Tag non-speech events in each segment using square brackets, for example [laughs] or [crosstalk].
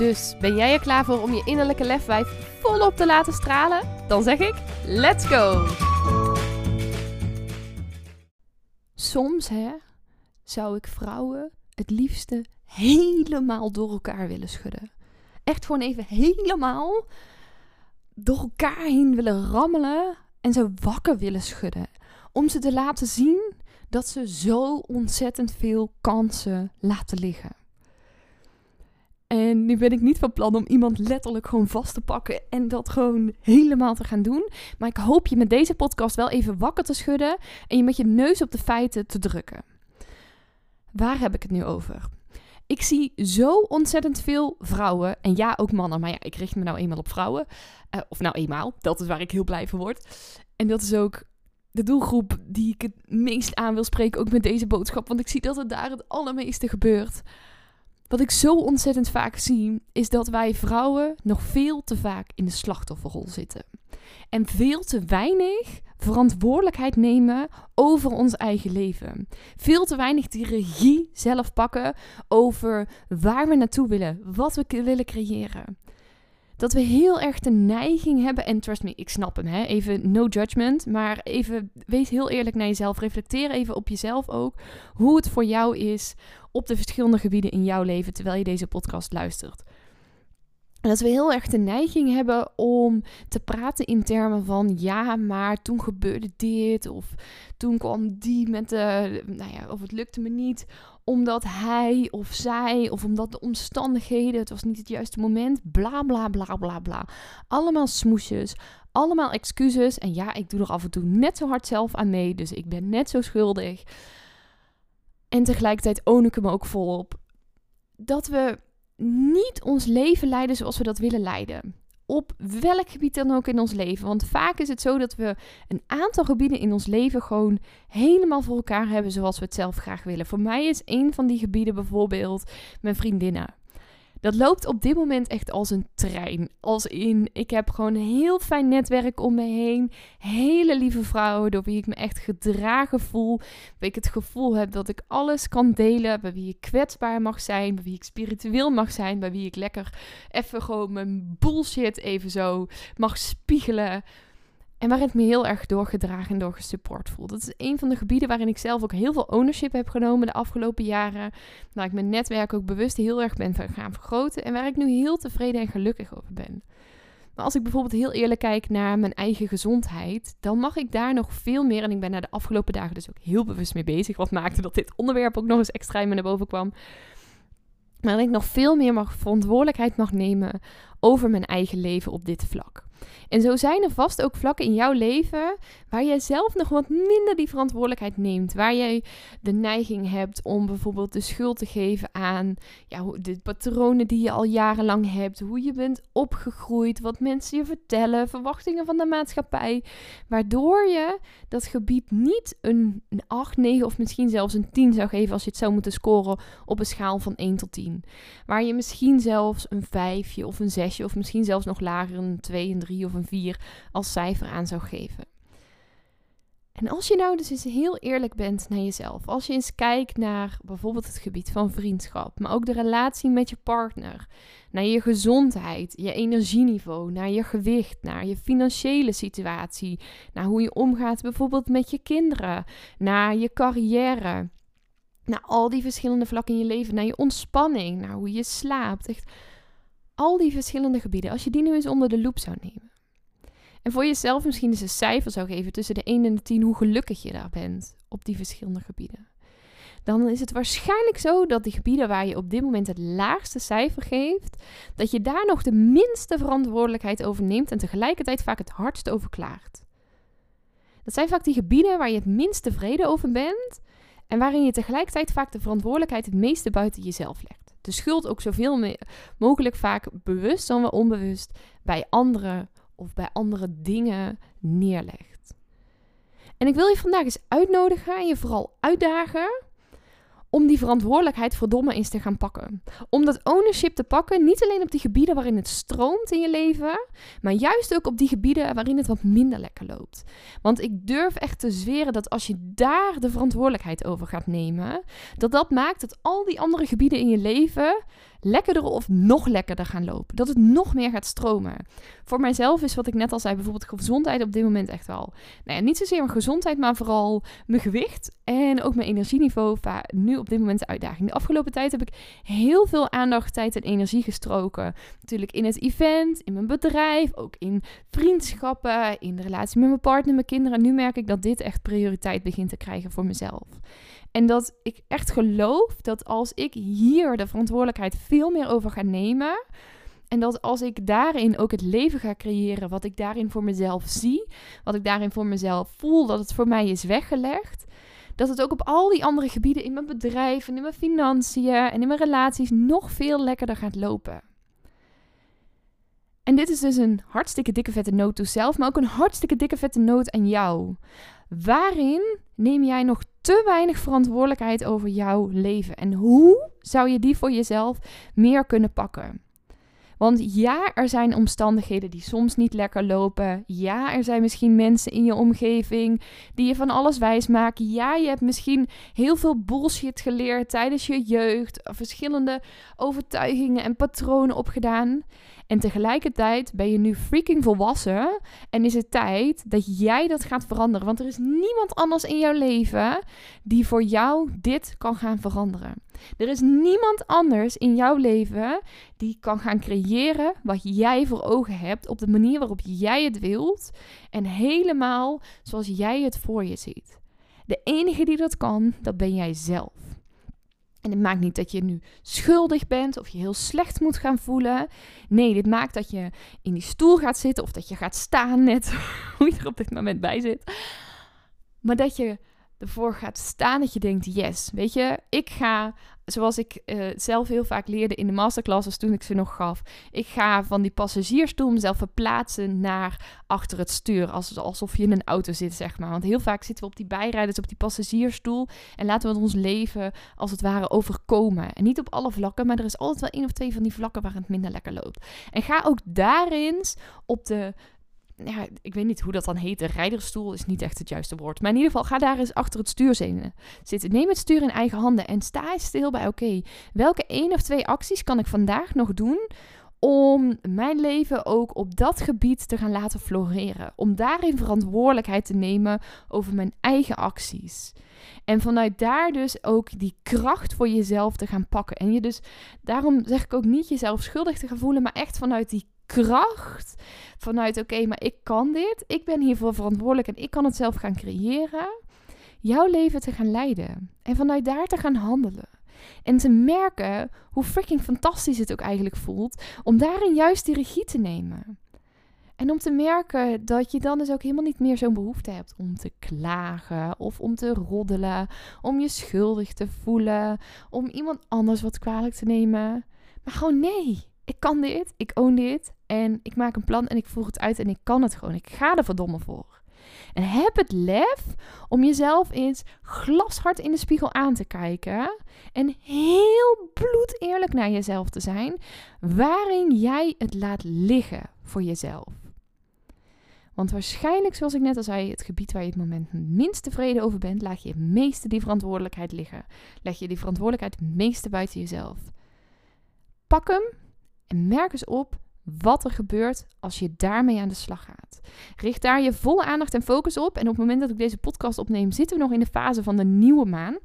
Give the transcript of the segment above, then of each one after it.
Dus ben jij er klaar voor om je innerlijke lefwijf volop te laten stralen? Dan zeg ik: let's go! Soms hè, zou ik vrouwen het liefste helemaal door elkaar willen schudden. Echt gewoon even helemaal door elkaar heen willen rammelen en ze wakker willen schudden. Om ze te laten zien dat ze zo ontzettend veel kansen laten liggen. En nu ben ik niet van plan om iemand letterlijk gewoon vast te pakken en dat gewoon helemaal te gaan doen. Maar ik hoop je met deze podcast wel even wakker te schudden en je met je neus op de feiten te drukken. Waar heb ik het nu over? Ik zie zo ontzettend veel vrouwen, en ja, ook mannen, maar ja, ik richt me nou eenmaal op vrouwen. Uh, of nou eenmaal, dat is waar ik heel blij van word. En dat is ook de doelgroep die ik het meest aan wil spreken, ook met deze boodschap. Want ik zie dat er daar het allermeeste gebeurt. Wat ik zo ontzettend vaak zie, is dat wij vrouwen nog veel te vaak in de slachtofferrol zitten. En veel te weinig verantwoordelijkheid nemen over ons eigen leven. Veel te weinig die regie zelf pakken over waar we naartoe willen, wat we willen creëren dat we heel erg de neiging hebben, en trust me, ik snap hem, hè? even no judgment, maar even wees heel eerlijk naar jezelf, reflecteer even op jezelf ook, hoe het voor jou is op de verschillende gebieden in jouw leven terwijl je deze podcast luistert. Dat we heel erg de neiging hebben om te praten in termen van ja, maar toen gebeurde dit of toen kwam die met de, nou ja, of het lukte me niet omdat hij of zij of omdat de omstandigheden, het was niet het juiste moment, bla bla bla bla bla. Allemaal smoesjes, allemaal excuses en ja, ik doe er af en toe net zo hard zelf aan mee, dus ik ben net zo schuldig. En tegelijkertijd own ik hem ook volop dat we niet ons leven leiden zoals we dat willen leiden. Op welk gebied dan ook in ons leven. Want vaak is het zo dat we een aantal gebieden in ons leven gewoon helemaal voor elkaar hebben zoals we het zelf graag willen. Voor mij is een van die gebieden bijvoorbeeld mijn vriendinnen. Dat loopt op dit moment echt als een trein. Als in, ik heb gewoon een heel fijn netwerk om me heen. Hele lieve vrouwen door wie ik me echt gedragen voel. Waar ik het gevoel heb dat ik alles kan delen. Bij wie ik kwetsbaar mag zijn. Bij wie ik spiritueel mag zijn. Bij wie ik lekker even gewoon mijn bullshit even zo mag spiegelen. En waar het me heel erg doorgedragen en doorgesupport voelt. Dat is een van de gebieden waarin ik zelf ook heel veel ownership heb genomen de afgelopen jaren. Waar ik mijn netwerk ook bewust heel erg ben gaan vergroten. En waar ik nu heel tevreden en gelukkig over ben. Maar als ik bijvoorbeeld heel eerlijk kijk naar mijn eigen gezondheid, dan mag ik daar nog veel meer. En ik ben daar de afgelopen dagen dus ook heel bewust mee bezig. Wat maakte dat dit onderwerp ook nog eens extra in me naar boven kwam. Maar dat ik nog veel meer mag verantwoordelijkheid mag nemen over mijn eigen leven op dit vlak. En zo zijn er vast ook vlakken in jouw leven waar jij zelf nog wat minder die verantwoordelijkheid neemt. Waar jij de neiging hebt om bijvoorbeeld de schuld te geven aan ja, de patronen die je al jarenlang hebt. Hoe je bent opgegroeid, wat mensen je vertellen, verwachtingen van de maatschappij. Waardoor je dat gebied niet een, een 8, 9 of misschien zelfs een 10 zou geven als je het zou moeten scoren op een schaal van 1 tot 10. Waar je misschien zelfs een 5 of een 6 of misschien zelfs nog lager een 2, een 3 of een 4 als cijfer aan zou geven. En als je nou dus eens heel eerlijk bent naar jezelf, als je eens kijkt naar bijvoorbeeld het gebied van vriendschap, maar ook de relatie met je partner, naar je gezondheid, je energieniveau, naar je gewicht, naar je financiële situatie, naar hoe je omgaat bijvoorbeeld met je kinderen, naar je carrière, naar al die verschillende vlakken in je leven, naar je ontspanning, naar hoe je slaapt, echt al die verschillende gebieden, als je die nu eens onder de loep zou nemen. En voor jezelf misschien eens een cijfer zou geven tussen de 1 en de 10 hoe gelukkig je daar bent op die verschillende gebieden. Dan is het waarschijnlijk zo dat die gebieden waar je op dit moment het laagste cijfer geeft, dat je daar nog de minste verantwoordelijkheid over neemt en tegelijkertijd vaak het hardst over klaagt. Dat zijn vaak die gebieden waar je het minst tevreden over bent en waarin je tegelijkertijd vaak de verantwoordelijkheid het meeste buiten jezelf legt. De schuld ook zoveel mogelijk vaak bewust dan wel onbewust bij anderen of bij andere dingen neerlegt. En ik wil je vandaag eens uitnodigen en je vooral uitdagen om die verantwoordelijkheid verdomme eens te gaan pakken. Om dat ownership te pakken, niet alleen op die gebieden waarin het stroomt in je leven, maar juist ook op die gebieden waarin het wat minder lekker loopt. Want ik durf echt te zweren dat als je daar de verantwoordelijkheid over gaat nemen, dat dat maakt dat al die andere gebieden in je leven lekkerder of nog lekkerder gaan lopen. Dat het nog meer gaat stromen. Voor mijzelf is wat ik net al zei, bijvoorbeeld gezondheid op dit moment echt wel. Nou ja, niet zozeer mijn gezondheid, maar vooral mijn gewicht en ook mijn energieniveau. Nu op dit moment de uitdaging. De afgelopen tijd heb ik heel veel aandacht, tijd en energie gestroken. Natuurlijk in het event, in mijn bedrijf, ook in vriendschappen, in de relatie met mijn partner, mijn kinderen. En nu merk ik dat dit echt prioriteit begint te krijgen voor mezelf. En dat ik echt geloof dat als ik hier de verantwoordelijkheid veel meer over ga nemen. En dat als ik daarin ook het leven ga creëren, wat ik daarin voor mezelf zie, wat ik daarin voor mezelf voel, dat het voor mij is weggelegd. Dat het ook op al die andere gebieden in mijn bedrijf en in mijn financiën en in mijn relaties nog veel lekkerder gaat lopen. En dit is dus een hartstikke dikke vette noot toe zelf, maar ook een hartstikke dikke vette noot aan jou. Waarin neem jij nog te weinig verantwoordelijkheid over jouw leven? En hoe zou je die voor jezelf meer kunnen pakken? Want ja, er zijn omstandigheden die soms niet lekker lopen. Ja, er zijn misschien mensen in je omgeving die je van alles wijs maken. Ja, je hebt misschien heel veel bullshit geleerd tijdens je jeugd. Verschillende overtuigingen en patronen opgedaan. En tegelijkertijd ben je nu freaking volwassen en is het tijd dat jij dat gaat veranderen. Want er is niemand anders in jouw leven die voor jou dit kan gaan veranderen. Er is niemand anders in jouw leven die kan gaan creëren wat jij voor ogen hebt op de manier waarop jij het wilt en helemaal zoals jij het voor je ziet. De enige die dat kan, dat ben jij zelf. En het maakt niet dat je nu schuldig bent of je heel slecht moet gaan voelen. Nee, dit maakt dat je in die stoel gaat zitten of dat je gaat staan, net [laughs] hoe je er op dit moment bij zit. Maar dat je ervoor gaat staan dat je denkt, yes, weet je, ik ga zoals ik uh, zelf heel vaak leerde in de masterclasses toen ik ze nog gaf. Ik ga van die passagiersstoel mezelf verplaatsen naar achter het stuur. alsof je in een auto zit, zeg maar. Want heel vaak zitten we op die bijrijders, op die passagiersstoel. En laten we ons leven als het ware overkomen. En niet op alle vlakken, maar er is altijd wel één of twee van die vlakken waar het minder lekker loopt. En ga ook daarin op de ja, ik weet niet hoe dat dan heet. De rijdersstoel is niet echt het juiste woord. Maar in ieder geval, ga daar eens achter het stuur zitten. Neem het stuur in eigen handen en sta stil bij: oké, welke één of twee acties kan ik vandaag nog doen om mijn leven ook op dat gebied te gaan laten floreren. Om daarin verantwoordelijkheid te nemen over mijn eigen acties. En vanuit daar dus ook die kracht voor jezelf te gaan pakken. En je dus, daarom zeg ik ook niet jezelf schuldig te gaan voelen, maar echt vanuit die kracht. Vanuit oké, maar ik kan dit. Ik ben hiervoor verantwoordelijk en ik kan het zelf gaan creëren. Jouw leven te gaan leiden. En vanuit daar te gaan handelen. En te merken hoe freaking fantastisch het ook eigenlijk voelt om daarin juist die regie te nemen. En om te merken dat je dan dus ook helemaal niet meer zo'n behoefte hebt om te klagen of om te roddelen, om je schuldig te voelen, om iemand anders wat kwalijk te nemen. Maar gewoon nee, ik kan dit, ik own dit en ik maak een plan en ik voer het uit en ik kan het gewoon. Ik ga er verdomme voor. En heb het lef om jezelf eens glashard in de spiegel aan te kijken en heel bloed eerlijk naar jezelf te zijn, waarin jij het laat liggen voor jezelf. Want waarschijnlijk, zoals ik net al zei, het gebied waar je het moment minst tevreden over bent, laat je het meeste die verantwoordelijkheid liggen. Leg je die verantwoordelijkheid het meeste buiten jezelf. Pak hem en merk eens op wat er gebeurt als je daarmee aan de slag gaat. Richt daar je volle aandacht en focus op. En op het moment dat ik deze podcast opneem, zitten we nog in de fase van de nieuwe maan.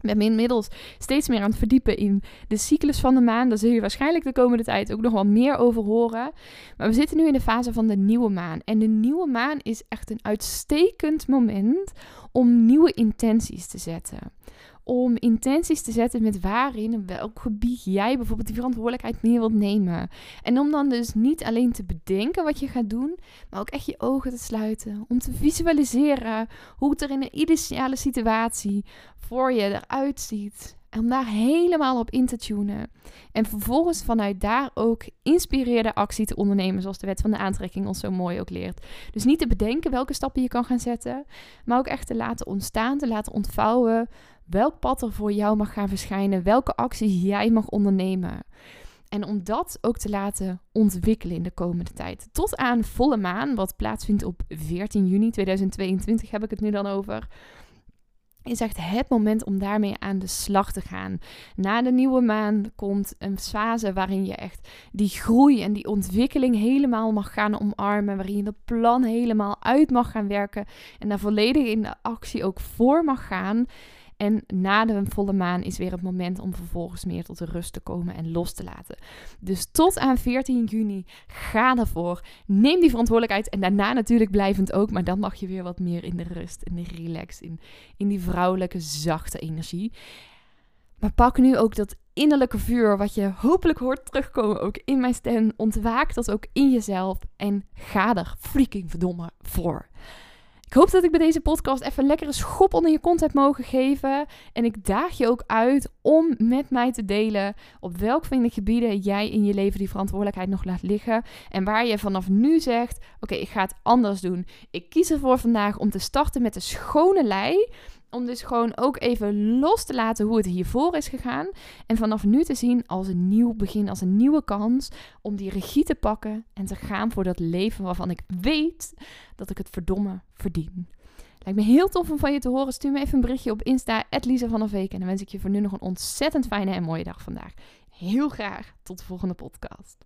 We zijn inmiddels steeds meer aan het verdiepen in de cyclus van de maan. Daar zul je waarschijnlijk de komende tijd ook nog wel meer over horen. Maar we zitten nu in de fase van de nieuwe maan. En de nieuwe maan is echt een uitstekend moment om nieuwe intenties te zetten om intenties te zetten met waarin en welk gebied jij bijvoorbeeld die verantwoordelijkheid meer wilt nemen. En om dan dus niet alleen te bedenken wat je gaat doen, maar ook echt je ogen te sluiten. Om te visualiseren hoe het er in een ideale situatie voor je eruit ziet. om daar helemaal op in te tunen. En vervolgens vanuit daar ook inspireerde actie te ondernemen, zoals de wet van de aantrekking ons zo mooi ook leert. Dus niet te bedenken welke stappen je kan gaan zetten, maar ook echt te laten ontstaan, te laten ontvouwen welk pad er voor jou mag gaan verschijnen, welke acties jij mag ondernemen. En om dat ook te laten ontwikkelen in de komende tijd. Tot aan volle maan, wat plaatsvindt op 14 juni 2022, heb ik het nu dan over is echt het moment om daarmee aan de slag te gaan. Na de nieuwe maan komt een fase waarin je echt die groei en die ontwikkeling helemaal mag gaan omarmen. Waarin je dat plan helemaal uit mag gaan werken. En daar volledig in de actie ook voor mag gaan. En na de volle maan is weer het moment om vervolgens meer tot de rust te komen en los te laten. Dus tot aan 14 juni, ga ervoor. Neem die verantwoordelijkheid en daarna natuurlijk blijvend ook. Maar dan mag je weer wat meer in de rust, in de relax, in, in die vrouwelijke zachte energie. Maar pak nu ook dat innerlijke vuur, wat je hopelijk hoort terugkomen ook in mijn stem. Ontwaak dat ook in jezelf en ga er freaking verdomme voor. Ik hoop dat ik bij deze podcast even een schop onder je kont heb mogen geven. En ik daag je ook uit om met mij te delen op welk van de gebieden jij in je leven die verantwoordelijkheid nog laat liggen. En waar je vanaf nu zegt: Oké, ik ga het anders doen. Ik kies ervoor vandaag om te starten met de schone lei. Om dus gewoon ook even los te laten hoe het hiervoor is gegaan. En vanaf nu te zien als een nieuw begin, als een nieuwe kans. Om die regie te pakken en te gaan voor dat leven waarvan ik weet dat ik het verdomme verdien. Lijkt me heel tof om van je te horen. Stuur me even een berichtje op Insta, Lisa van Veek. En dan wens ik je voor nu nog een ontzettend fijne en mooie dag vandaag. Heel graag tot de volgende podcast.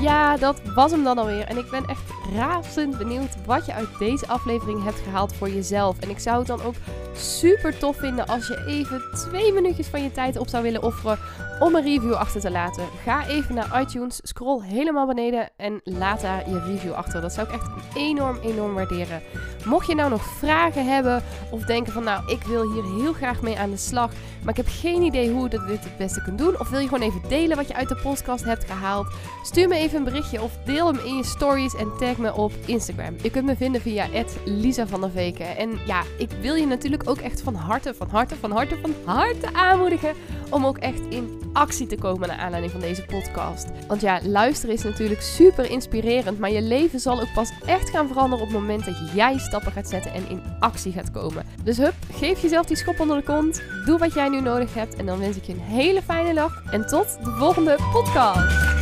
Ja, dat was hem dan alweer. En ik ben echt razend benieuwd wat je uit deze aflevering hebt gehaald voor jezelf. En ik zou het dan ook super tof vinden als je even twee minuutjes van je tijd op zou willen offeren om een review achter te laten. Ga even naar iTunes, scroll helemaal beneden en laat daar je review achter. Dat zou ik echt enorm, enorm waarderen. Mocht je nou nog vragen hebben of denken van nou, ik wil hier heel graag mee aan de slag, maar ik heb geen idee hoe ik dit het beste kunt doen. Of wil je gewoon even delen wat je uit de podcast hebt gehaald? Stuur me even een berichtje of deel hem in je stories en tag op Instagram. Je kunt me vinden via Lisa van der Veken. En ja, ik wil je natuurlijk ook echt van harte, van harte, van harte, van harte aanmoedigen om ook echt in actie te komen naar aanleiding van deze podcast. Want ja, luisteren is natuurlijk super inspirerend, maar je leven zal ook pas echt gaan veranderen op het moment dat jij stappen gaat zetten en in actie gaat komen. Dus hup, geef jezelf die schop onder de kont, doe wat jij nu nodig hebt en dan wens ik je een hele fijne dag en tot de volgende podcast.